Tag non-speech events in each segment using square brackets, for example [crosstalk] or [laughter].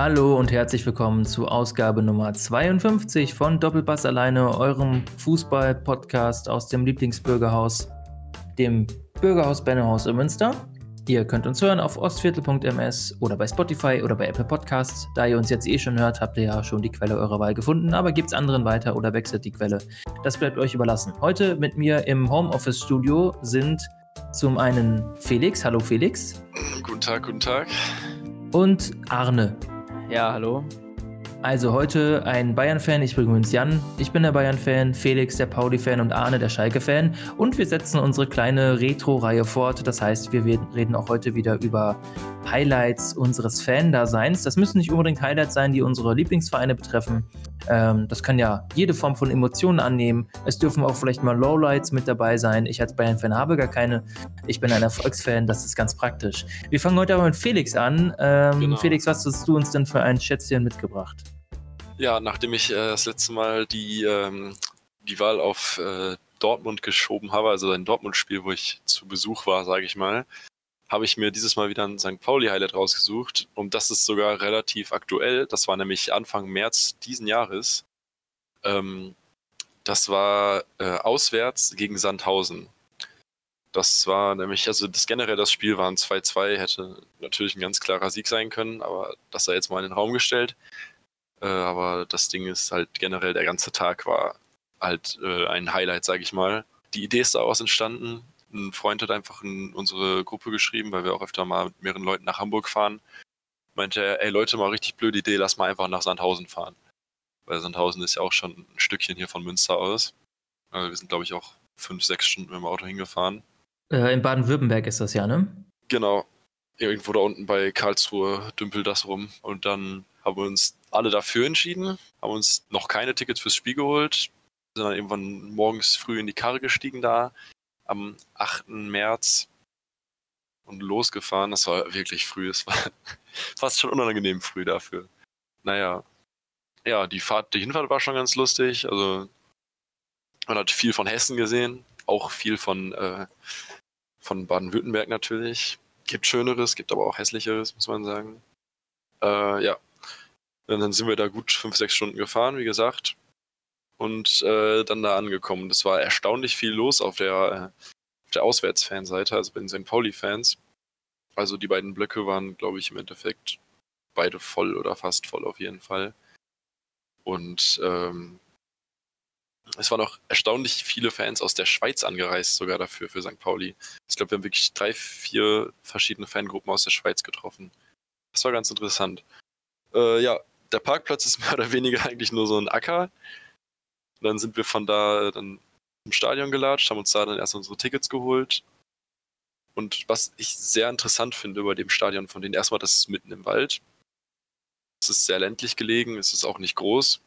Hallo und herzlich willkommen zu Ausgabe Nummer 52 von Doppelpass alleine, eurem Fußball-Podcast aus dem Lieblingsbürgerhaus, dem Bürgerhaus Bennehaus in Münster. Ihr könnt uns hören auf ostviertel.ms oder bei Spotify oder bei Apple Podcasts. Da ihr uns jetzt eh schon hört, habt ihr ja schon die Quelle eurer Wahl gefunden, aber gebt es anderen weiter oder wechselt die Quelle. Das bleibt euch überlassen. Heute mit mir im Homeoffice-Studio sind zum einen Felix. Hallo Felix. Guten Tag, guten Tag. Und Arne. Ja, hallo. Also heute ein Bayern-Fan, ich bin übrigens Jan, ich bin der Bayern-Fan, Felix der Pauli-Fan und Arne der Schalke-Fan und wir setzen unsere kleine Retro-Reihe fort. Das heißt, wir reden auch heute wieder über Highlights unseres Fan-Daseins. Das müssen nicht unbedingt Highlights sein, die unsere Lieblingsvereine betreffen. Ähm, das kann ja jede Form von Emotionen annehmen. Es dürfen auch vielleicht mal Lowlights mit dabei sein. Ich als Bayern-Fan habe gar keine. Ich bin ein Erfolgsfan, das ist ganz praktisch. Wir fangen heute aber mit Felix an. Ähm, genau. Felix, was hast du uns denn für ein Schätzchen mitgebracht? Ja, nachdem ich äh, das letzte Mal die, ähm, die Wahl auf äh, Dortmund geschoben habe, also ein Dortmund-Spiel, wo ich zu Besuch war, sage ich mal, habe ich mir dieses Mal wieder ein St. Pauli-Highlight rausgesucht. Und das ist sogar relativ aktuell. Das war nämlich Anfang März diesen Jahres. Ähm, das war äh, auswärts gegen Sandhausen. Das war nämlich, also das generell das Spiel war ein 2-2, hätte natürlich ein ganz klarer Sieg sein können, aber das sei jetzt mal in den Raum gestellt. Äh, aber das Ding ist halt generell, der ganze Tag war halt äh, ein Highlight, sage ich mal. Die Idee ist daraus entstanden. Ein Freund hat einfach in unsere Gruppe geschrieben, weil wir auch öfter mal mit mehreren Leuten nach Hamburg fahren. Meinte er, ey Leute, mal richtig blöde Idee, lass mal einfach nach Sandhausen fahren. Weil Sandhausen ist ja auch schon ein Stückchen hier von Münster aus. Also wir sind, glaube ich, auch fünf, sechs Stunden mit dem Auto hingefahren. Äh, in Baden-Württemberg ist das ja, ne? Genau. Irgendwo da unten bei Karlsruhe dümpelt das rum. Und dann haben wir uns alle dafür entschieden, haben uns noch keine Tickets fürs Spiel geholt, sind dann irgendwann morgens früh in die Karre gestiegen da am 8. März und losgefahren. Das war wirklich früh, es war [laughs] fast schon unangenehm früh dafür. Naja, ja, die Fahrt, die Hinfahrt war schon ganz lustig. Also man hat viel von Hessen gesehen, auch viel von, äh, von Baden-Württemberg natürlich. Gibt Schöneres, gibt aber auch Hässlicheres, muss man sagen. Äh, ja, und dann sind wir da gut fünf, sechs Stunden gefahren, wie gesagt. Und äh, dann da angekommen. Das war erstaunlich viel los auf der, äh, auf der Auswärtsfanseite, also bei den St. Pauli-Fans. Also die beiden Blöcke waren, glaube ich, im Endeffekt beide voll oder fast voll auf jeden Fall. Und ähm, es waren auch erstaunlich viele Fans aus der Schweiz angereist, sogar dafür, für St. Pauli. Ich glaube, wir haben wirklich drei, vier verschiedene Fangruppen aus der Schweiz getroffen. Das war ganz interessant. Äh, ja, der Parkplatz ist [laughs] mehr oder weniger eigentlich nur so ein Acker. Und dann sind wir von da dann im Stadion gelatscht, haben uns da dann erst unsere Tickets geholt. Und was ich sehr interessant finde bei dem Stadion von denen, erstmal, das ist mitten im Wald. Es ist sehr ländlich gelegen, es ist auch nicht groß.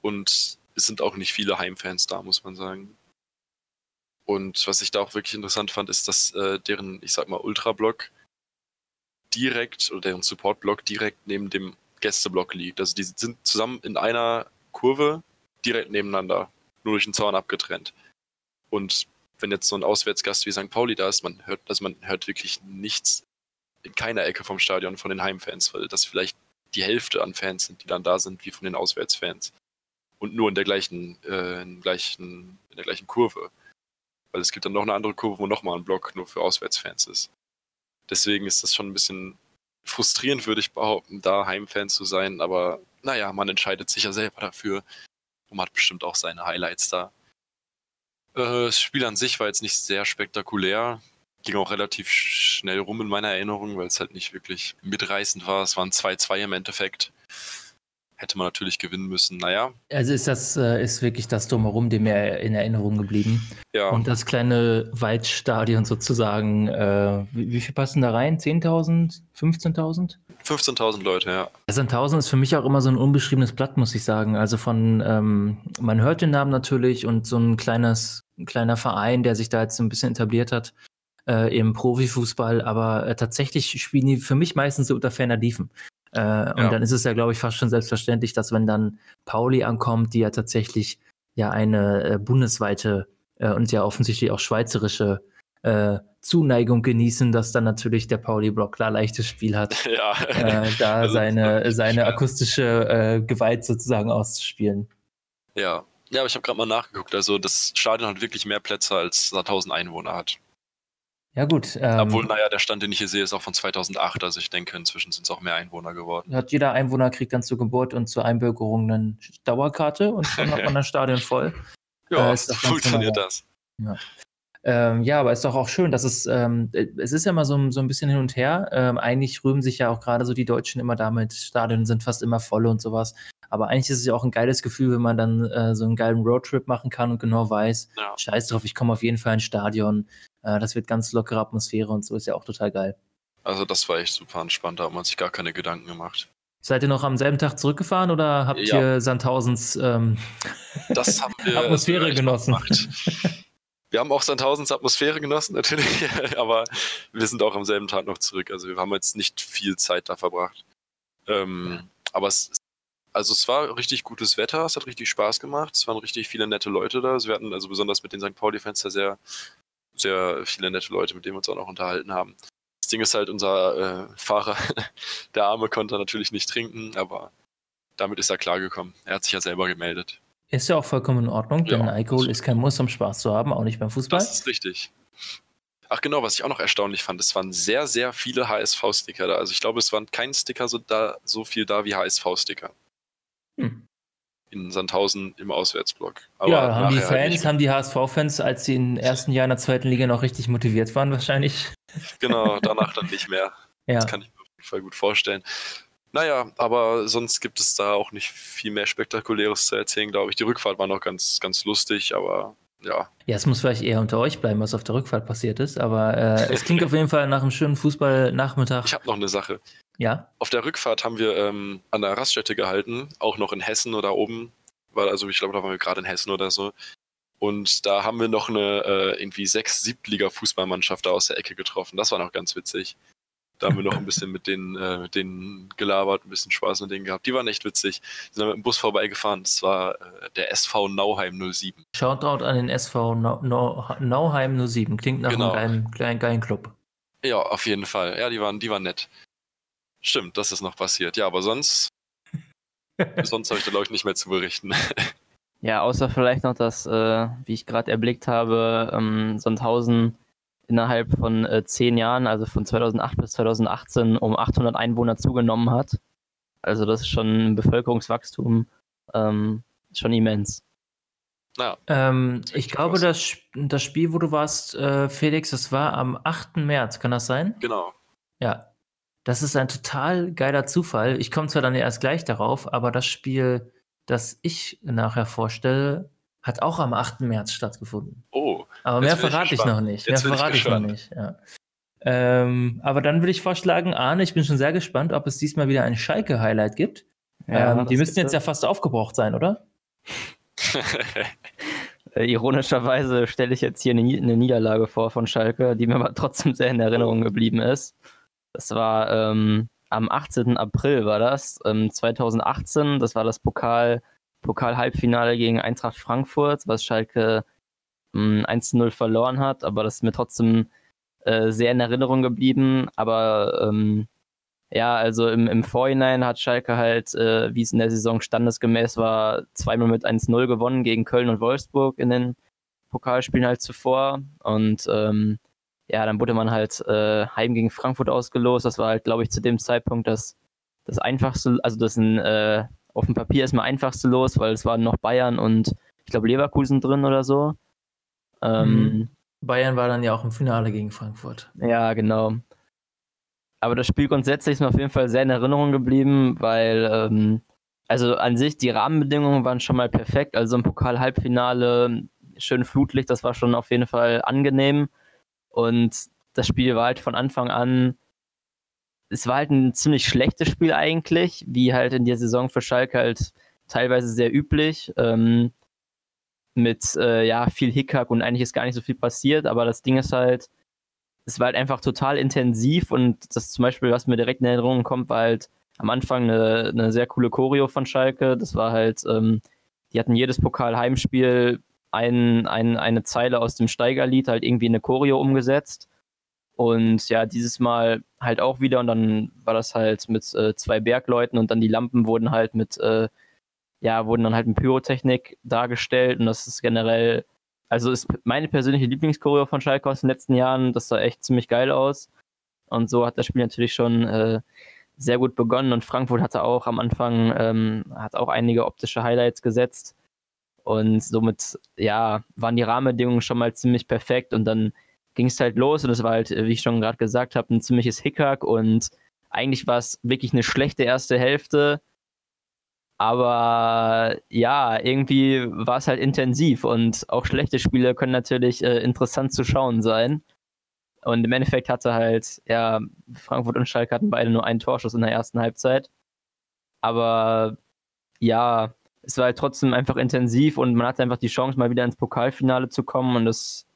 Und es sind auch nicht viele Heimfans da, muss man sagen. Und was ich da auch wirklich interessant fand, ist, dass äh, deren, ich sag mal, Ultra-Block direkt, oder deren Support-Block direkt neben dem Gästeblock liegt. Also die sind zusammen in einer Kurve direkt nebeneinander, nur durch den Zaun abgetrennt. Und wenn jetzt so ein Auswärtsgast wie St. Pauli da ist, man hört, also man hört wirklich nichts in keiner Ecke vom Stadion von den Heimfans, weil das vielleicht die Hälfte an Fans sind, die dann da sind, wie von den Auswärtsfans. Und nur in der gleichen, äh, in, gleichen, in der gleichen Kurve. Weil es gibt dann noch eine andere Kurve, wo nochmal ein Block nur für Auswärtsfans ist. Deswegen ist das schon ein bisschen frustrierend, würde ich behaupten, da Heimfan zu sein. Aber naja, man entscheidet sich ja selber dafür man hat bestimmt auch seine Highlights da. Äh, das Spiel an sich war jetzt nicht sehr spektakulär. Ging auch relativ schnell rum in meiner Erinnerung, weil es halt nicht wirklich mitreißend war. Es waren 2-2 im Endeffekt hätte man natürlich gewinnen müssen. Naja. Also ist das äh, ist wirklich das Drumherum, dem mir in Erinnerung geblieben. Ja. Und das kleine Waldstadion sozusagen, äh, wie, wie, viel passen da rein? 10.000? 15.000? 15.000 Leute, ja. Also 1.000 ist für mich auch immer so ein unbeschriebenes Blatt, muss ich sagen. Also von, ähm, man hört den Namen natürlich und so ein kleines, ein kleiner Verein, der sich da jetzt so ein bisschen etabliert hat, äh, im Profifußball, aber äh, tatsächlich spielen die für mich meistens so unter ferner Liefen. Äh, ja. Und dann ist es ja, glaube ich, fast schon selbstverständlich, dass wenn dann Pauli ankommt, die ja tatsächlich ja eine äh, bundesweite äh, und ja offensichtlich auch schweizerische äh, Zuneigung genießen, dass dann natürlich der Pauli-Block klar leichtes Spiel hat, [laughs] Ja. äh, da [laughs] Also, seine, seine akustische äh, Gewalt sozusagen auszuspielen. Ja. Ja, aber ich habe gerade mal nachgeguckt. Also das Stadion hat wirklich mehr Plätze als Sandhausen Einwohner hat. Ja, gut. Ähm, Obwohl, naja, der Stand, den ich hier sehe, ist auch von 2008. Also ich denke, inzwischen sind es auch mehr Einwohner geworden. hat jeder Einwohner kriegt dann zur Geburt und zur Einbürgerung eine Dauerkarte und dann hat man das Stadion voll. [laughs] Ja, Äh, funktioniert das. Ähm, ja, aber ist doch auch schön, dass es, ähm, äh, es ist ja immer so, ein- so ein bisschen hin und her. Ähm, eigentlich rühmen sich ja auch gerade so die Deutschen immer damit, Stadien sind fast immer voll und sowas. Aber eigentlich ist es ja auch ein geiles Gefühl, wenn man dann äh, so einen geilen Roadtrip machen kann und genau weiß, Ja. scheiß drauf, ich komme auf jeden Fall ins Stadion. Äh, das wird ganz lockere Atmosphäre und so, ist ja auch total geil. Also das war echt super entspannt. Da hat man sich gar keine Gedanken gemacht. Seid ihr noch am selben Tag zurückgefahren oder habt Ja. ihr Sandhausens ähm, Das haben [laughs] wir Atmosphäre genossen? Wir haben auch Sandhausens Atmosphäre genossen, [laughs] natürlich, aber wir sind auch am selben Tag noch zurück. Also wir haben jetzt nicht viel Zeit da verbracht. Ähm, aber es, also es war richtig gutes Wetter, es hat richtig Spaß gemacht, es waren richtig viele nette Leute da. Also wir hatten also besonders mit den St. Pauli-Fans da sehr, sehr viele nette Leute, mit denen wir uns auch noch unterhalten haben. Das Ding ist halt, unser äh, Fahrer, [laughs] der Arme konnte natürlich nicht trinken, aber damit ist er klargekommen. Er hat sich ja selber gemeldet. Ist ja auch vollkommen in Ordnung, denn Ja, Alkohol ist kein Muss, um Spaß zu haben, auch nicht beim Fußball. Das ist richtig. Ach genau, was ich auch noch erstaunlich fand, es waren sehr, sehr viele HSV-Sticker da. Also ich glaube, es waren kein Sticker so, da, so viel da wie HSV-Sticker. Hm. In Sandhausen im Auswärtsblock. Aber ja, haben die halt Fans, mehr. haben die HSV-Fans, als sie im ersten Jahr in der zweiten Liga noch richtig motiviert waren, wahrscheinlich. Genau, [laughs] danach dann nicht mehr. Ja. Das kann ich mir auf jeden Fall gut vorstellen. Naja, aber sonst gibt es da auch nicht viel mehr Spektakuläres zu erzählen, glaube ich. Die Rückfahrt war noch ganz, ganz lustig, aber ja, Ja, es muss vielleicht eher unter euch bleiben, was auf der Rückfahrt passiert ist, aber äh, es klingt auf jeden Fall nach einem schönen Fußballnachmittag. ich habe noch eine Sache. Ja, Auf der Rückfahrt haben wir ähm, an der Raststätte gehalten, auch noch in Hessen oder oben. Weil, also ich glaube, da waren wir gerade in Hessen oder so. Und da haben wir noch eine äh, irgendwie sechs Siebtliga-Fußballmannschaft da aus der Ecke getroffen. Das war noch ganz witzig. Da haben wir noch ein bisschen mit denen, äh, mit denen gelabert, ein bisschen Spaß mit denen gehabt. Die waren echt witzig. Die sind mit dem Bus vorbeigefahren. Das war äh, der SV Nauheim 07. Shoutout an den SV Nau Nau Nauheim 07. Klingt nach Genau. einem geilen, geilen, geilen Club. Ja, auf jeden Fall. Ja, die waren, die waren nett. Stimmt, das ist noch passiert. Ja, aber sonst, [laughs] sonst habe ich da glaube ich nicht mehr zu berichten. [laughs] Ja, außer vielleicht noch, dass, äh, wie ich gerade erblickt habe, ähm, Sandhausen innerhalb von äh, zehn Jahren, also von 2008 bis 2018, um 800 Einwohner zugenommen hat. Also das ist schon ein Bevölkerungswachstum ähm, schon immens. naja, Ähm, ich glaube, das, das Spiel, wo du warst, äh, Felix, das war am 8. März, kann das sein? genau. Ja. Das ist ein total geiler Zufall. Ich komme zwar dann erst gleich darauf, aber das Spiel, das ich nachher vorstelle, hat auch am 8. März stattgefunden. Oh, Aber mehr ich verrate ich gespannt. noch nicht. Jetzt mehr bin ich verrate ich, noch nicht. Ja. Ähm, aber dann würde ich vorschlagen, Arne, ich bin schon sehr gespannt, ob es diesmal wieder ein Schalke-Highlight gibt. ähm, die das müssten jetzt ja fast aufgebraucht sein, oder? [laughs] Äh, ironischerweise stelle ich jetzt hier eine Niederlage vor von Schalke, die mir aber trotzdem sehr in Erinnerung geblieben ist. Das war ähm, am 18. April war das, ähm, 2018. Das war das Pokal, Pokal-Halbfinale gegen Eintracht Frankfurt, was Schalke ähm, 1-0 verloren hat, aber das ist mir trotzdem äh, sehr in Erinnerung geblieben. Aber ähm, ja, also im, im Vorhinein hat Schalke halt, äh, wie es in der Saison standesgemäß war, zweimal mit 1-0 gewonnen gegen Köln und Wolfsburg in den Pokalspielen halt zuvor. Und ähm, ja, dann wurde man halt äh, heim gegen Frankfurt ausgelost. Das war halt, glaube ich, zu dem Zeitpunkt das, das einfachste, also das ein, äh, auf dem Papier erstmal einfachste Los, weil es waren noch Bayern und ich glaube Leverkusen drin oder so. Ähm, Mhm. Bayern war dann ja auch im Finale gegen Frankfurt. ja, genau. Aber das Spiel grundsätzlich ist mir auf jeden Fall sehr in Erinnerung geblieben, weil, ähm, also an sich, die Rahmenbedingungen waren schon mal perfekt. Also im Pokal-Halbfinale, schön Flutlicht, das war schon auf jeden Fall angenehm. Und das Spiel war halt von Anfang an, es war halt ein ziemlich schlechtes Spiel eigentlich, wie halt in der Saison für Schalke halt teilweise sehr üblich. Ähm, mit äh, ja viel Hickhack und eigentlich ist gar nicht so viel passiert, aber das Ding ist halt, es war halt einfach total intensiv und das zum Beispiel, was mir direkt in Erinnerung kommt, war halt am Anfang eine, eine sehr coole Choreo von Schalke. Das war halt, ähm, die hatten jedes Pokal-Heimspiel ein, ein, eine Zeile aus dem Steigerlied halt irgendwie in eine Choreo umgesetzt. Und ja, dieses Mal halt auch wieder und dann war das halt mit äh, zwei Bergleuten und dann die Lampen wurden halt mit, äh, ja, wurden dann halt mit Pyrotechnik dargestellt und das ist generell, also ist meine persönliche Lieblingschoreo von Schalke aus den letzten Jahren, das sah echt ziemlich geil aus. Und so hat das Spiel natürlich schon äh, sehr gut begonnen und Frankfurt hatte auch am Anfang, ähm, hat auch einige optische Highlights gesetzt. Und somit, ja, waren die Rahmenbedingungen schon mal ziemlich perfekt und dann ging es halt los und es war halt, wie ich schon gerade gesagt habe, ein ziemliches Hickhack und eigentlich war es wirklich eine schlechte erste Hälfte. Aber ja, irgendwie war es halt intensiv und auch schlechte Spiele können natürlich äh, interessant zu schauen sein. Und im Endeffekt hatte halt, ja, Frankfurt und Schalke hatten beide nur einen Torschuss in der ersten Halbzeit. Aber ja, es war halt trotzdem einfach intensiv und man hatte einfach die Chance, mal wieder ins Pokalfinale zu kommen und das,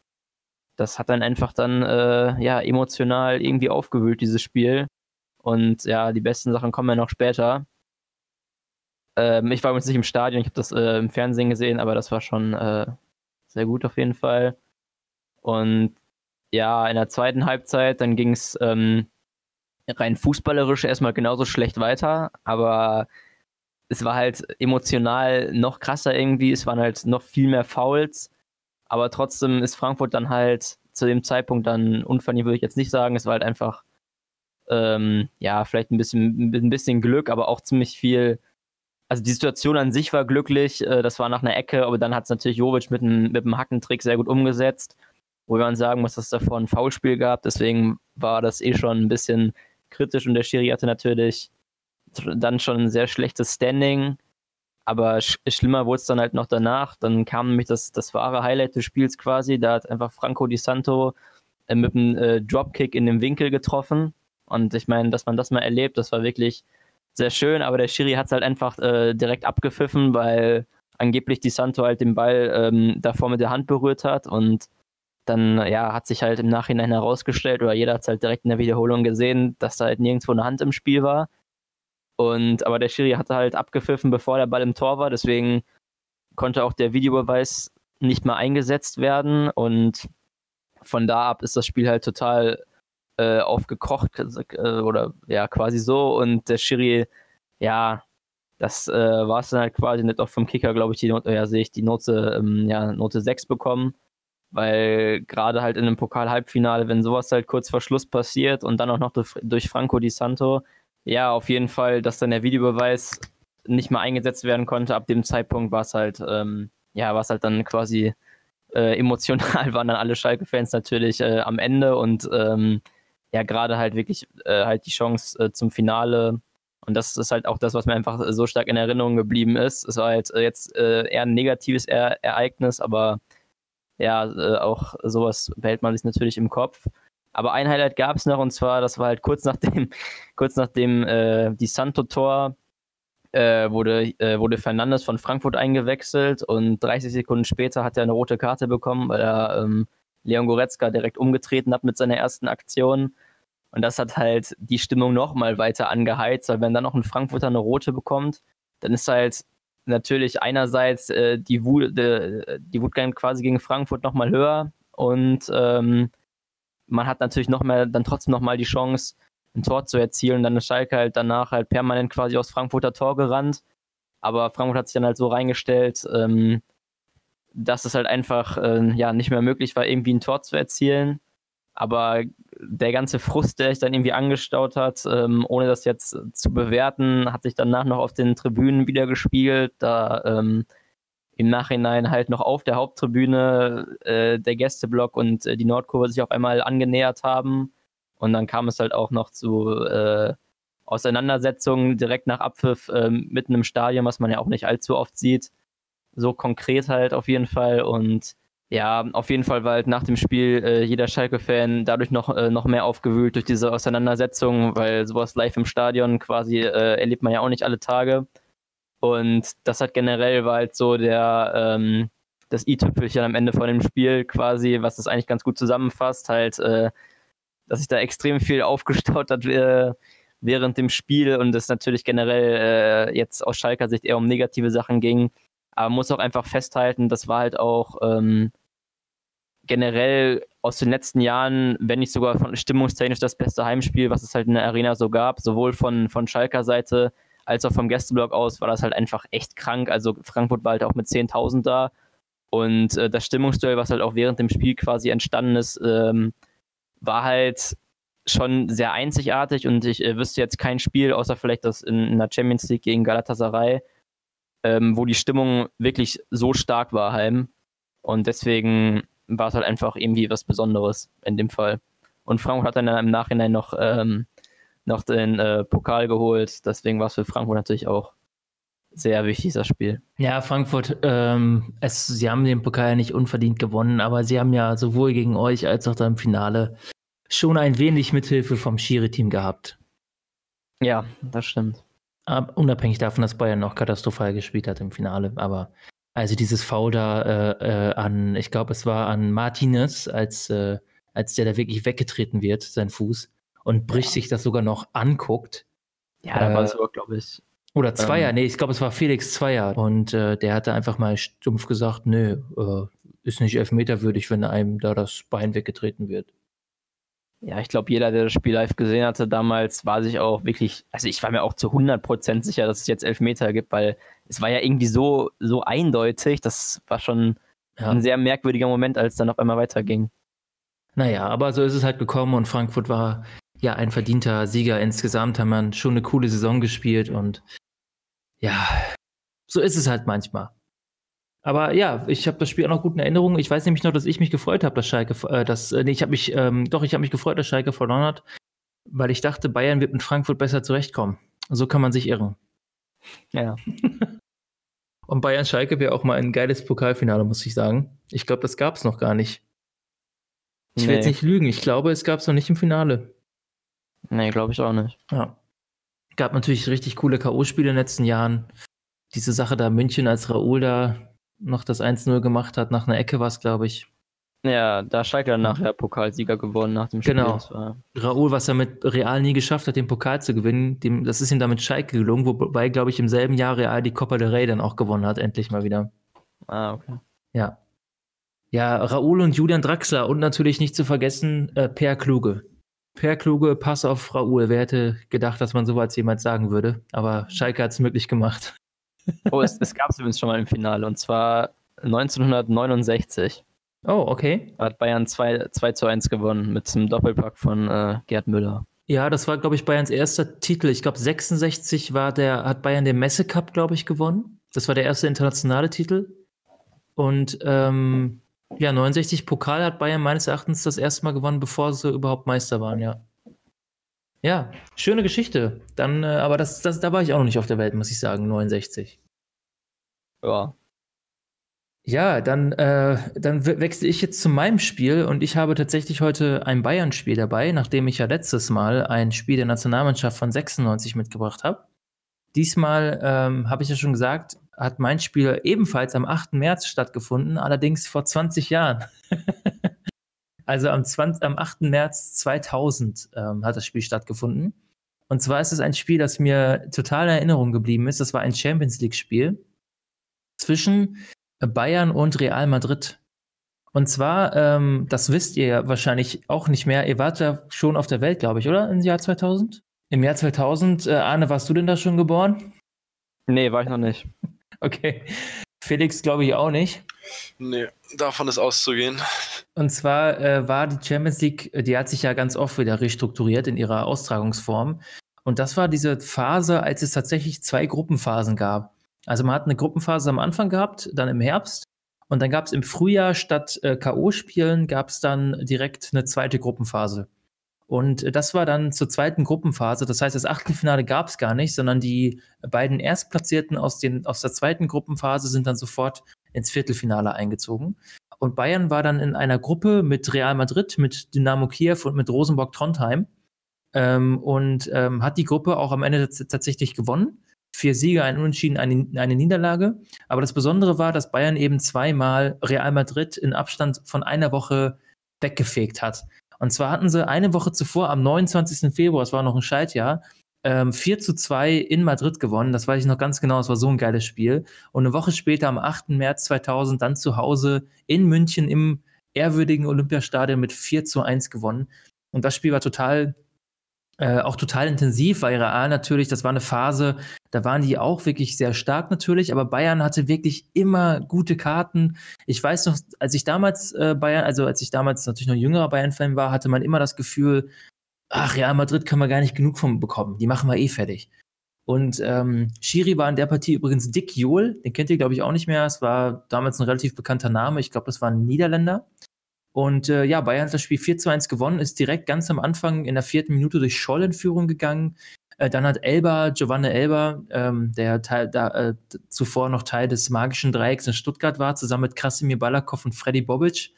das hat dann einfach dann, äh, ja, emotional irgendwie aufgewühlt, dieses Spiel. Und ja, die besten Sachen kommen ja noch später. Ähm, ich war übrigens nicht im Stadion, ich habe das äh, im Fernsehen gesehen, aber das war schon äh, sehr gut auf jeden Fall. Und ja, in der zweiten Halbzeit, dann ging es ähm, rein fußballerisch erstmal genauso schlecht weiter, aber es war halt emotional noch krasser irgendwie, es waren halt noch viel mehr Fouls, aber trotzdem ist Frankfurt dann halt zu dem Zeitpunkt dann unverdient, würde ich jetzt nicht sagen, es war halt einfach, ähm, ja, vielleicht ein bisschen, ein bisschen Glück, aber auch ziemlich viel also die Situation an sich war glücklich, äh, das war nach einer Ecke, aber dann hat es natürlich Jovic mit einem mit dem Hackentrick sehr gut umgesetzt wo man sagen muss, dass es davor ein Foulspiel gab. Deswegen war das eh schon ein bisschen kritisch und der Schiri hatte natürlich dann schon ein sehr schlechtes Standing. Aber sch schlimmer wurde es dann halt noch danach. Dann kam nämlich das, das wahre Highlight des Spiels quasi. Da hat einfach Franco Di Santo äh, mit einem äh, Dropkick in den Winkel getroffen. Und ich meine, dass man das mal erlebt, das war wirklich sehr schön. Aber der Schiri hat es halt einfach äh, direkt abgepfiffen, weil angeblich Di Santo halt den Ball ähm, davor mit der Hand berührt hat. Und dann ja, hat sich halt im Nachhinein herausgestellt, oder jeder hat es halt direkt in der Wiederholung gesehen, dass da halt nirgendwo eine Hand im Spiel war. Und aber der Schiri hatte halt abgepfiffen, bevor der Ball im Tor war, deswegen konnte auch der Videobeweis nicht mehr eingesetzt werden. Und von da ab ist das Spiel halt total äh, aufgekocht äh, oder ja, quasi so. Und der Schiri, ja, das äh, war es dann halt quasi nicht auch vom Kicker, glaube ich, die Note, ja, sehe ich die Note, ähm, ja, Note 6 bekommen weil gerade halt in einem Pokal-Halbfinale, wenn sowas halt kurz vor Schluss passiert und dann auch noch durch Franco Di Santo, ja, auf jeden Fall, dass dann der Videobeweis nicht mehr eingesetzt werden konnte. Ab dem Zeitpunkt war es halt, ähm, ja, war es halt dann quasi äh, emotional, [laughs] waren dann alle Schalke-Fans natürlich äh, am Ende und ähm, ja, gerade halt wirklich äh, halt die Chance äh, zum Finale. Und das ist halt auch das, was mir einfach so stark in Erinnerung geblieben ist. Es war halt äh, jetzt äh, eher ein negatives e Ereignis, aber ja, äh, auch sowas behält man sich natürlich im Kopf. Aber ein Highlight gab es noch und zwar, das war halt kurz nach dem, [laughs] kurz nachdem äh, die Santo-Tor äh, wurde, äh, wurde Fernandes von Frankfurt eingewechselt und 30 Sekunden später hat er eine rote Karte bekommen, weil er ähm, Leon Goretzka direkt umgetreten hat mit seiner ersten Aktion. Und das hat halt die Stimmung nochmal weiter angeheizt, weil wenn dann noch ein Frankfurter eine rote bekommt, dann ist halt natürlich einerseits äh, die, Wut, äh, die Wut quasi gegen Frankfurt nochmal höher und ähm, man hat natürlich noch mehr, dann trotzdem nochmal die Chance, ein Tor zu erzielen. Dann ist Schalke halt danach halt permanent quasi aus Frankfurter Tor gerannt. Aber Frankfurt hat sich dann halt so reingestellt, ähm, dass es halt einfach äh, ja, nicht mehr möglich war, irgendwie ein Tor zu erzielen. Aber der ganze Frust, der sich dann irgendwie angestaut hat, ähm, ohne das jetzt zu bewerten, hat sich danach noch auf den Tribünen wieder gespiegelt, da ähm, im Nachhinein halt noch auf der Haupttribüne äh, der Gästeblock und äh, die Nordkurve sich auf einmal angenähert haben. Und dann kam es halt auch noch zu äh, Auseinandersetzungen direkt nach Abpfiff äh, mitten im Stadion, was man ja auch nicht allzu oft sieht. So konkret halt auf jeden Fall. Und ja, auf jeden Fall war halt nach dem Spiel äh, jeder Schalke-Fan dadurch noch, äh, noch mehr aufgewühlt durch diese Auseinandersetzung, weil sowas live im Stadion quasi äh, erlebt man ja auch nicht alle Tage. Und das hat generell war halt so der ähm, das i-Tüpfelchen am Ende von dem Spiel quasi, was das eigentlich ganz gut zusammenfasst, halt, äh, dass sich da extrem viel [laughs] aufgestaut hat äh, während dem Spiel und es natürlich generell äh, jetzt aus Schalker Sicht eher um negative Sachen ging. Aber man muss auch einfach festhalten, das war halt auch ähm, generell aus den letzten Jahren, wenn nicht sogar von stimmungstechnisch das beste Heimspiel, was es halt in der Arena so gab, sowohl von, von Schalker Seite als auch vom Gästeblock aus, war das halt einfach echt krank. Also Frankfurt war halt auch mit 10.000 da und äh, das Stimmungsduell, was halt auch während dem Spiel quasi entstanden ist, ähm, war halt schon sehr einzigartig und ich äh, wüsste jetzt kein Spiel, außer vielleicht das in, in der Champions League gegen Galatasaray, ähm, wo die Stimmung wirklich so stark war heim. Und deswegen war es halt einfach irgendwie was Besonderes in dem Fall. Und Frankfurt hat dann im Nachhinein noch, ähm, noch den äh, Pokal geholt. Deswegen war es für Frankfurt natürlich auch sehr wichtig, das Spiel. Ja, Frankfurt, ähm, es, sie haben den Pokal ja nicht unverdient gewonnen, aber sie haben ja sowohl gegen euch als auch dann im Finale schon ein wenig Mithilfe vom Schiri-Team gehabt. Ja, das stimmt. Aber unabhängig davon, dass Bayern noch katastrophal gespielt hat im Finale, aber also dieses Foul da äh, äh, an, ich glaube, es war an Martinez, als, äh, als der da wirklich weggetreten wird, sein Fuß, und bricht ja. sich das sogar noch anguckt. Ja, da war es sogar, glaube ich. Oder Zweier, ähm, nee, ich glaube, es war Felix Zweier. Und äh, der hatte einfach mal stumpf gesagt, nö, äh, ist nicht elfmeterwürdig, wenn einem da das Bein weggetreten wird. Ja, ich glaube, jeder, der das Spiel live gesehen hatte damals, war sich auch wirklich, also ich war mir auch zu 100% sicher, dass es jetzt Elfmeter gibt, weil es war ja irgendwie so, so eindeutig, das war schon ja. ein sehr merkwürdiger Moment, als dann auf einmal weiterging. Naja, aber so ist es halt gekommen und Frankfurt war ja ein verdienter Sieger insgesamt, haben wir schon eine coole Saison gespielt und ja, so ist es halt manchmal. Aber ja, ich habe das Spiel auch noch gut in Erinnerung. Ich weiß nämlich noch, dass ich mich gefreut habe, dass Schalke, äh, dass, äh, nee, ich habe mich, ähm, doch, ich habe mich gefreut, dass Schalke verloren hat, weil ich dachte, Bayern wird mit Frankfurt besser zurechtkommen. So kann man sich irren. Ja. [laughs] Und Bayern-Schalke wäre auch mal ein geiles Pokalfinale, muss ich sagen. Ich glaube, das gab es noch gar nicht. Ich nee. will jetzt nicht lügen. Ich glaube, es gab es noch nicht im Finale. Nee, glaube ich auch nicht. Ja. Gab natürlich richtig coole K.O.-Spiele in den letzten Jahren. Diese Sache da München, als Raoul da noch das 1-0 gemacht hat, nach einer Ecke war es, glaube ich. Ja, da Schalke dann nachher Pokalsieger gewonnen nach dem Spiel. Genau. Raoul, was er mit Real nie geschafft hat, den Pokal zu gewinnen, dem, das ist ihm damit Schalke gelungen, wobei, glaube ich, im selben Jahr Real die Copa del Rey dann auch gewonnen hat, endlich mal wieder. Ah, okay. Ja. Ja, Raoul und Julian Draxler und natürlich nicht zu vergessen äh, Per Kluge. Per Kluge, Pass auf Raoul. Wer hätte gedacht, dass man sowas jemals sagen würde? Aber Schalke hat es möglich gemacht. [laughs] Oh, es, es gab es übrigens schon mal im Finale und zwar 1969. Oh, okay. Hat Bayern 2, 2 zu 1 gewonnen mit einem Doppelpack von äh, Gerd Müller. Ja, das war, glaube ich, Bayerns erster Titel. Ich glaube, 66 war der, hat Bayern den Messe-Cup, glaube ich, gewonnen. Das war der erste internationale Titel. Und ähm, ja, 69 Pokal hat Bayern meines Erachtens das erste Mal gewonnen, bevor sie überhaupt Meister waren, ja. Ja, schöne Geschichte. Dann, äh, aber das, das, da war ich auch noch nicht auf der Welt, muss ich sagen, 69. Ja. Ja, dann, äh, dann wechsle ich jetzt zu meinem Spiel und ich habe tatsächlich heute ein Bayern-Spiel dabei, nachdem ich ja letztes Mal ein Spiel der Nationalmannschaft von 96 mitgebracht habe. Diesmal, ähm, habe ich ja schon gesagt, hat mein Spiel ebenfalls am 8. März stattgefunden, allerdings vor 20 Jahren. [laughs] also am, 20, am 8. März 2000 ähm, hat das Spiel stattgefunden. Und zwar ist es ein Spiel, das mir total in Erinnerung geblieben ist. Das war ein Champions League-Spiel zwischen Bayern und Real Madrid. Und zwar, ähm, das wisst ihr wahrscheinlich auch nicht mehr. Ihr wart ja schon auf der Welt, glaube ich, oder? Im Jahr 2000? Im Jahr 2000, äh, Arne, warst du denn da schon geboren? Nee, war ich noch nicht. [laughs] Okay. Felix glaube ich auch nicht. Nee, davon ist auszugehen. Und zwar äh, war die Champions League, äh, die hat sich ja ganz oft wieder restrukturiert in ihrer Austragungsform. Und das war diese Phase, als es tatsächlich zwei Gruppenphasen gab. Also man hat eine Gruppenphase am Anfang gehabt, dann im Herbst. Und dann gab es im Frühjahr statt äh, K.O.-Spielen, gab es dann direkt eine zweite Gruppenphase. Und das war dann zur zweiten Gruppenphase. Das heißt, das Achtelfinale gab es gar nicht, sondern die beiden Erstplatzierten aus, den, aus der zweiten Gruppenphase sind dann sofort ins Viertelfinale eingezogen. Und Bayern war dann in einer Gruppe mit Real Madrid, mit Dynamo Kiew und mit Rosenborg Trondheim ähm, und ähm, hat die Gruppe auch am Ende tatsächlich gewonnen. Vier Siege, ein Unentschieden, eine, eine Niederlage. Aber das Besondere war, dass Bayern eben zweimal Real Madrid in Abstand von einer Woche weggefegt hat. Und zwar hatten sie eine Woche zuvor, am 29. Februar, es war noch ein Schaltjahr, ähm, 4 zu 2 in Madrid gewonnen. Das weiß ich noch ganz genau. Es war so ein geiles Spiel. Und eine Woche später, am 8. März 2000, dann zu Hause in München im ehrwürdigen Olympiastadion mit 4 zu 1 gewonnen. Und das Spiel war total äh, auch total intensiv, weil Real natürlich, das war eine Phase, da waren die auch wirklich sehr stark natürlich, aber Bayern hatte wirklich immer gute Karten. Ich weiß noch, als ich damals äh, Bayern, also als ich damals natürlich noch jüngerer Bayern-Fan war, hatte man immer das Gefühl, ach ja, Madrid kann man gar nicht genug von bekommen, die machen wir eh fertig. Und ähm, Schiri war in der Partie übrigens Dick Johl, den kennt ihr glaube ich auch nicht mehr, es war damals ein relativ bekannter Name, ich glaube, das war ein Niederländer. Und äh, ja, Bayern hat das Spiel 4 zu 1 gewonnen, ist direkt ganz am Anfang in der vierten Minute durch Scholl in Führung gegangen. Äh, dann hat Elba, Giovanni Elba, ähm, der Teil, da, äh, zuvor noch Teil des magischen Dreiecks in Stuttgart war, zusammen mit Krasimir Balakov und Freddy Bobic,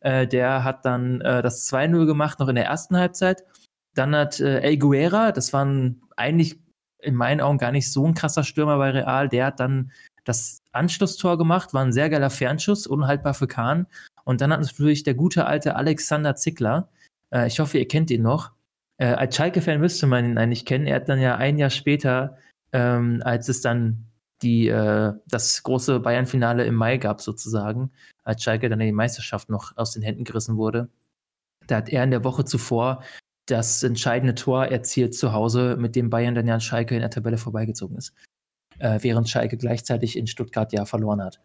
äh, der hat dann äh, das 2-0 gemacht, noch in der ersten Halbzeit. Dann hat äh, El Guerra, das war eigentlich in meinen Augen gar nicht so ein krasser Stürmer bei Real, der hat dann das Anschlusstor gemacht, war ein sehr geiler Fernschuss, unhaltbar für Kahn. Und dann hat natürlich der gute alte Alexander Zickler, ich hoffe, ihr kennt ihn noch. Äh, als Schalke-Fan müsste man ihn eigentlich kennen. Er hat dann ja ein Jahr später, ähm, als es dann die, äh, das große Bayern-Finale im Mai gab, sozusagen, als Schalke dann die Meisterschaft noch aus den Händen gerissen wurde, da hat er in der Woche zuvor das entscheidende Tor erzielt zu Hause, mit dem Bayern dann ja an Schalke in der Tabelle vorbeigezogen ist. Äh, während Schalke gleichzeitig in Stuttgart ja verloren hat.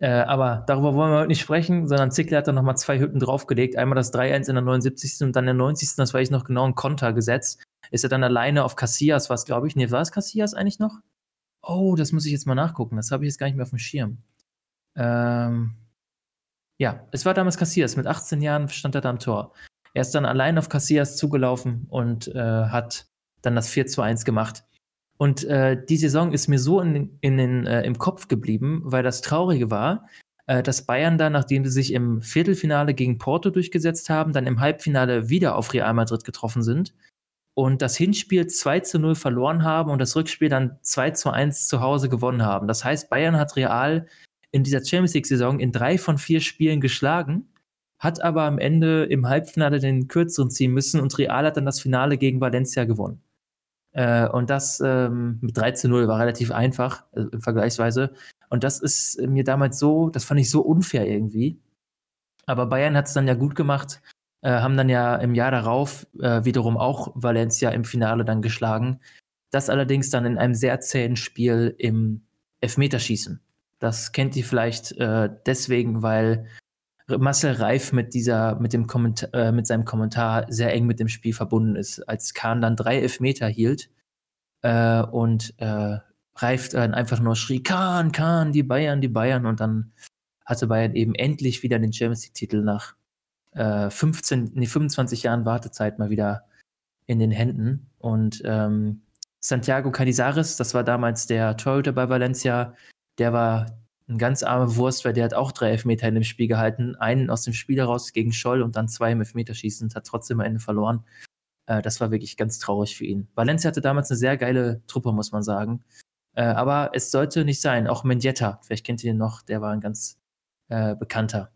Äh, aber darüber wollen wir heute nicht sprechen, sondern Zickler hat dann nochmal zwei Hütten draufgelegt. Einmal das 3-1 in der 79. und dann in der 90. Das weiß ich noch genau, ein Konter gesetzt. Ist er dann alleine auf Cassias, was glaube ich. Nee, war es Cassias eigentlich noch? Oh, das muss ich jetzt mal nachgucken. Das habe ich jetzt gar nicht mehr auf dem Schirm. Ähm, ja, es war damals Cassias. Mit 18 Jahren stand er da am Tor. Er ist dann allein auf Cassias zugelaufen und äh, hat dann das 4 zu 1 gemacht. Und äh, die Saison ist mir so in, in, in äh, im Kopf geblieben, weil das Traurige war, äh, dass Bayern dann, nachdem sie sich im Viertelfinale gegen Porto durchgesetzt haben, dann im Halbfinale wieder auf Real Madrid getroffen sind und das Hinspiel 2 zu 0 verloren haben und das Rückspiel dann 2 zu 1 zu Hause gewonnen haben. Das heißt, Bayern hat Real in dieser Champions League-Saison in drei von vier Spielen geschlagen, hat aber am Ende im Halbfinale den kürzeren ziehen müssen und Real hat dann das Finale gegen Valencia gewonnen. Äh, und das ähm, mit 3 zu 0 war relativ einfach, äh, vergleichsweise. Und das ist mir damals so, das fand ich so unfair irgendwie. Aber Bayern hat es dann ja gut gemacht, äh, haben dann ja im Jahr darauf äh, wiederum auch Valencia im Finale dann geschlagen. Das allerdings dann in einem sehr zähen Spiel im Elfmeterschießen. Das kennt ihr vielleicht äh, deswegen, weil Marcel Reif mit dieser, mit dem Kommentar, äh, mit seinem Kommentar sehr eng mit dem Spiel verbunden ist. Als Kahn dann drei Elfmeter hielt äh, und äh, Reif dann einfach nur schrie, Kahn, Kahn, die Bayern, die Bayern und dann hatte Bayern eben endlich wieder den Champions League-Titel nach äh, 15, nee, 25 Jahren Wartezeit mal wieder in den Händen. Und ähm, Santiago Canizares, das war damals der Torhüter bei Valencia, der war ein ganz arme Wurst, weil der hat auch drei Elfmeter in dem Spiel gehalten. Einen aus dem Spiel heraus gegen Scholl und dann zwei im Elfmeterschießen und hat trotzdem am Ende verloren. Äh, das war wirklich ganz traurig für ihn. Valencia hatte damals eine sehr geile Truppe, muss man sagen. Äh, aber es sollte nicht sein. Auch Mendieta, vielleicht kennt ihr ihn noch, der war ein ganz äh, bekannter.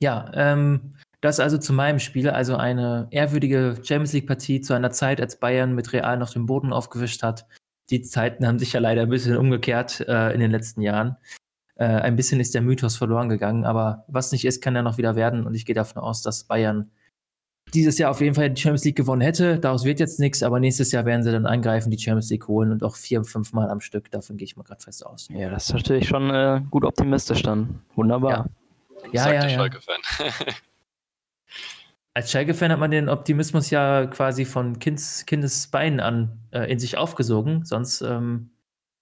Ja, ähm, das also zu meinem Spiel, also eine ehrwürdige Champions League-Partie zu einer Zeit, als Bayern mit Real noch den Boden aufgewischt hat die Zeiten haben sich ja leider ein bisschen umgekehrt äh, in den letzten Jahren. Äh, ein bisschen ist der Mythos verloren gegangen, aber was nicht ist, kann ja noch wieder werden und ich gehe davon aus, dass Bayern dieses Jahr auf jeden Fall die Champions League gewonnen hätte. Daraus wird jetzt nichts, aber nächstes Jahr werden sie dann angreifen, die Champions League holen und auch vier, fünf Mal am Stück. Davon gehe ich mal gerade fest aus. Ja, das ist natürlich schon äh, gut optimistisch dann. Wunderbar. Ja, ja, ja. ja. Schalke-Fan. [laughs] Als Schalke-Fan hat man den Optimismus ja quasi von Kindes, Kindesbeinen an äh, in sich aufgesogen, sonst, ähm,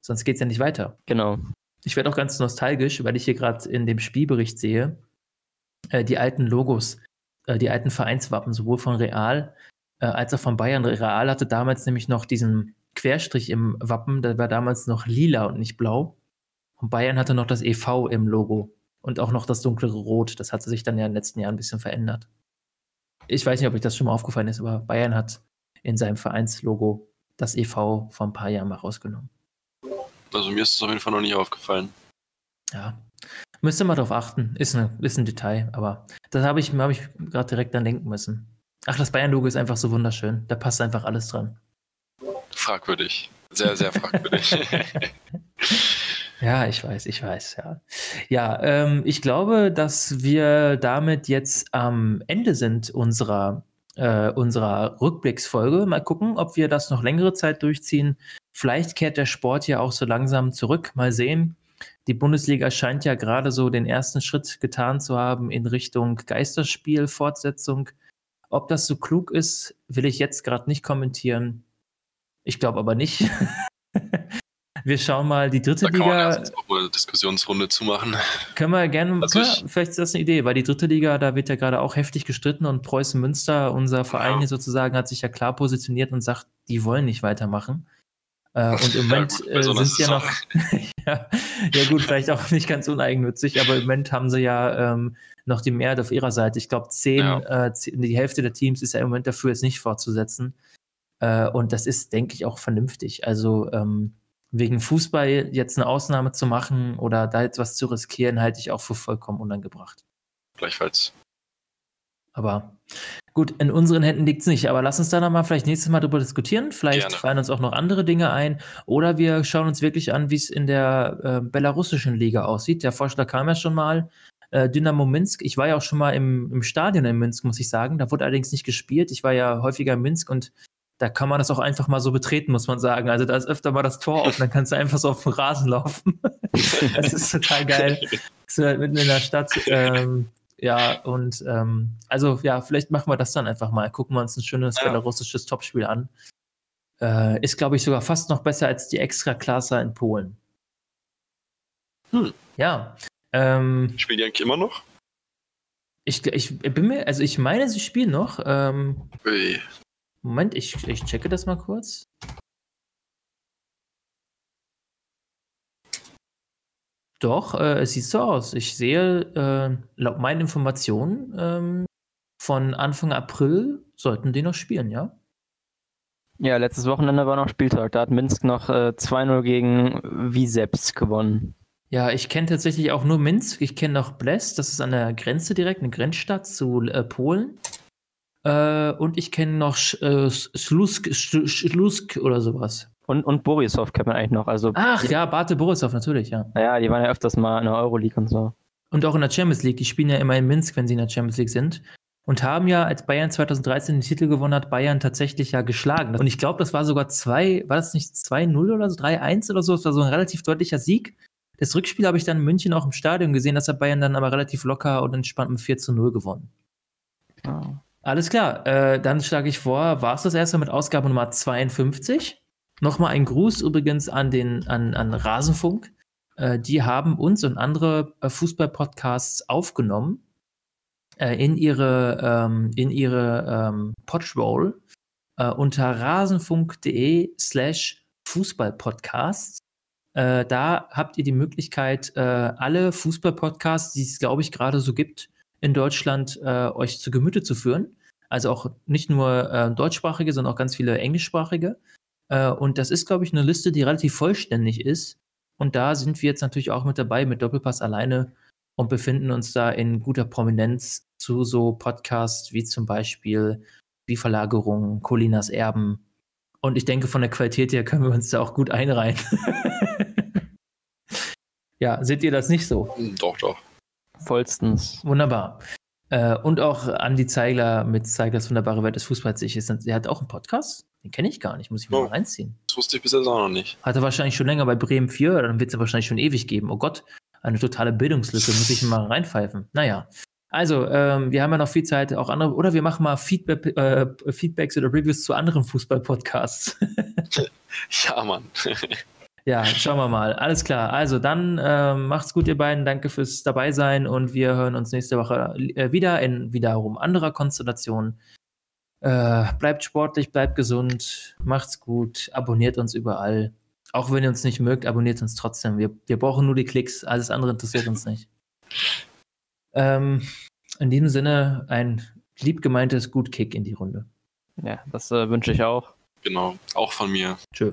sonst geht es ja nicht weiter. Genau. Ich werde auch ganz nostalgisch, weil ich hier gerade in dem Spielbericht sehe, äh, die alten Logos, äh, die alten Vereinswappen, sowohl von Real äh, als auch von Bayern. Real hatte damals nämlich noch diesen Querstrich im Wappen, der war damals noch lila und nicht blau. Und Bayern hatte noch das EV im Logo und auch noch das dunklere Rot. Das hatte sich dann ja in den letzten Jahren ein bisschen verändert ich weiß nicht, ob euch das schon mal aufgefallen ist, aber Bayern hat in seinem Vereinslogo das EV vor ein paar Jahren mal rausgenommen. Also mir ist es auf jeden Fall noch nie aufgefallen. Ja, müsste mal drauf achten. Ist, eine, ist ein Detail, aber das habe ich, hab ich gerade direkt dann denken müssen. Ach, das Bayern-Logo ist einfach so wunderschön. Da passt einfach alles dran. fragwürdig. Sehr, sehr fragwürdig. [laughs] Ja, ich weiß, ich weiß, ja. Ja, ähm, ich glaube, dass wir damit jetzt am Ende sind unserer, äh, unserer Rückblicksfolge. Mal gucken, ob wir das noch längere Zeit durchziehen. Vielleicht kehrt der Sport ja auch so langsam zurück. Mal sehen. Die Bundesliga scheint ja gerade so den ersten Schritt getan zu haben in Richtung Geisterspiel-Fortsetzung. Ob das so klug ist, will ich jetzt gerade nicht kommentieren. Ich glaube aber nicht. [laughs] Wir schauen mal die dritte Da kann man Liga. erst auch mal eine Diskussionsrunde zu machen. [laughs] Können wir gerne, Also können vielleicht ist das eine Idee, weil die dritte Liga, da wird ja gerade auch heftig gestritten und Preußen Münster, unser Verein Ja. hier sozusagen, hat sich ja klar positioniert und sagt, die wollen nicht weitermachen. Äh, [laughs] und im Moment gut, bei äh, so einer sind sie ja noch, [laughs] ja, ja gut, vielleicht auch nicht ganz uneigennützig, aber im Moment haben sie ja ähm, noch die Mehrheit auf ihrer Seite. Ich glaube, zehn, Ja. äh, zehn, die Hälfte der Teams ist ja im Moment dafür, es nicht fortzusetzen. Äh, und das ist, denke ich, auch vernünftig. Also ähm, wegen Fußball jetzt eine Ausnahme zu machen oder da jetzt was zu riskieren, halte ich auch für vollkommen unangebracht. Gleichfalls. Aber gut, in unseren Händen liegt es nicht. Aber lass uns da nochmal vielleicht nächstes Mal drüber diskutieren. Vielleicht Gerne. fallen uns auch noch andere Dinge ein. Oder wir schauen uns wirklich an, wie es in der äh, belarussischen Liga aussieht. Der Vorschlag kam ja schon mal. Äh, Dynamo Minsk. Ich war ja auch schon mal im, im Stadion in Minsk, muss ich sagen. Da wurde allerdings nicht gespielt. Ich war ja häufiger in Minsk und da kann man das auch einfach mal so betreten, muss man sagen. Also da ist öfter mal das Tor offen, dann kannst du einfach so auf dem Rasen laufen. [laughs] das ist total geil. Du halt mitten in der Stadt. Ähm, ja, und ähm, also ja, vielleicht machen wir das dann einfach mal. Gucken wir uns ein schönes Ja. belarussisches Topspiel an. Äh, ist, glaube ich, sogar fast noch besser als die Extra-Klasse in Polen. Hm. Ja. Ähm, Spielen die eigentlich immer noch? ich, ich bin mir, also ich meine, sie spielen noch. Ähm, Ui. Moment, ich, ich checke das mal kurz. Doch, äh, es sieht so aus. Ich sehe, äh, laut meinen Informationen, ähm, von Anfang April sollten die noch spielen, ja? Ja, letztes Wochenende war noch Spieltag. Da hat Minsk noch äh, 2-0 gegen Wiseps gewonnen. Ja, ich kenne tatsächlich auch nur Minsk. Ich kenne noch Blest, das ist an der Grenze direkt, eine Grenzstadt zu äh, Polen. Äh, und ich kenne noch äh, Slusk, Sch- Schlusk oder sowas. Und, und Borisov kennt man eigentlich noch. Also, Ach ja, Bate Borisov natürlich, ja. ja, die waren ja öfters mal in der Euroleague und so. Und auch in der Champions League. Die spielen ja immer in Minsk, wenn sie in der Champions League sind. Und haben ja, als Bayern 2013 den Titel gewonnen hat, Bayern tatsächlich ja geschlagen. Und ich glaube, das war sogar zwei, war das nicht 2-0 oder so, 3-1 oder so? Das war so ein relativ deutlicher Sieg. Das Rückspiel habe ich dann in München auch im Stadion gesehen, dass hat Bayern dann aber relativ locker und entspannt mit 4 0 gewonnen. Ja. Alles klar, äh, dann schlage ich vor, war es das erste mit Ausgabe Nummer 52. Nochmal ein Gruß übrigens an den an, an Rasenfunk. Äh, die haben uns und andere äh, Fußball-Podcasts aufgenommen äh, in ihre, ähm, ihre ähm, Podroll äh, unter rasenfunk.de slash Fußball-Podcasts. Äh, da habt ihr die Möglichkeit, alle Fußball-Podcasts, die es, glaube ich, gerade so gibt, in Deutschland äh, euch zu Gemüte zu führen. Also auch nicht nur äh, deutschsprachige, sondern auch ganz viele englischsprachige. Äh, und das ist, glaube ich, eine Liste, die relativ vollständig ist. Und da sind wir jetzt natürlich auch mit dabei mit Doppelpass alleine und befinden uns da in guter Prominenz zu so Podcasts wie zum Beispiel wie Verlagerung, Colinas Erben. Und ich denke, von der Qualität her können wir uns da auch gut einreihen. [laughs] ja, seht ihr das nicht so? Doch, doch. Vollstens. Wunderbar. Äh, und auch Andi Zeigler mit Zeiglers wunderbare Welt des Fußballs. Ich, ist, der hat auch einen Podcast? Den kenne ich gar nicht, muss ich mir Oh. mal reinziehen. Das wusste ich bis jetzt auch noch nicht. Hat er wahrscheinlich schon länger bei Bremen 4, dann wird es wahrscheinlich schon ewig geben. Oh Gott, eine totale Bildungslücke, muss ich mal reinpfeifen. Naja. Also, ähm, wir haben ja noch viel Zeit, auch andere, oder wir machen mal Feedback, äh, Feedbacks oder Reviews zu anderen Fußball-Podcasts. [laughs] Ja, Mann. [laughs] ja, schauen wir mal. Alles klar. Also, dann ähm, macht's gut, ihr beiden. Danke fürs dabei sein und wir hören uns nächste Woche äh, wieder in wiederum anderer Konstellation. Äh, bleibt sportlich, bleibt gesund, macht's gut, abonniert uns überall. Auch wenn ihr uns nicht mögt, abonniert uns trotzdem. Wir, wir brauchen nur die Klicks, alles andere interessiert uns nicht. Ähm, in diesem Sinne ein lieb gemeintes Gut-Kick in die Runde. Ja, das äh, wünsche ich auch. Genau. Auch von mir. Tschö.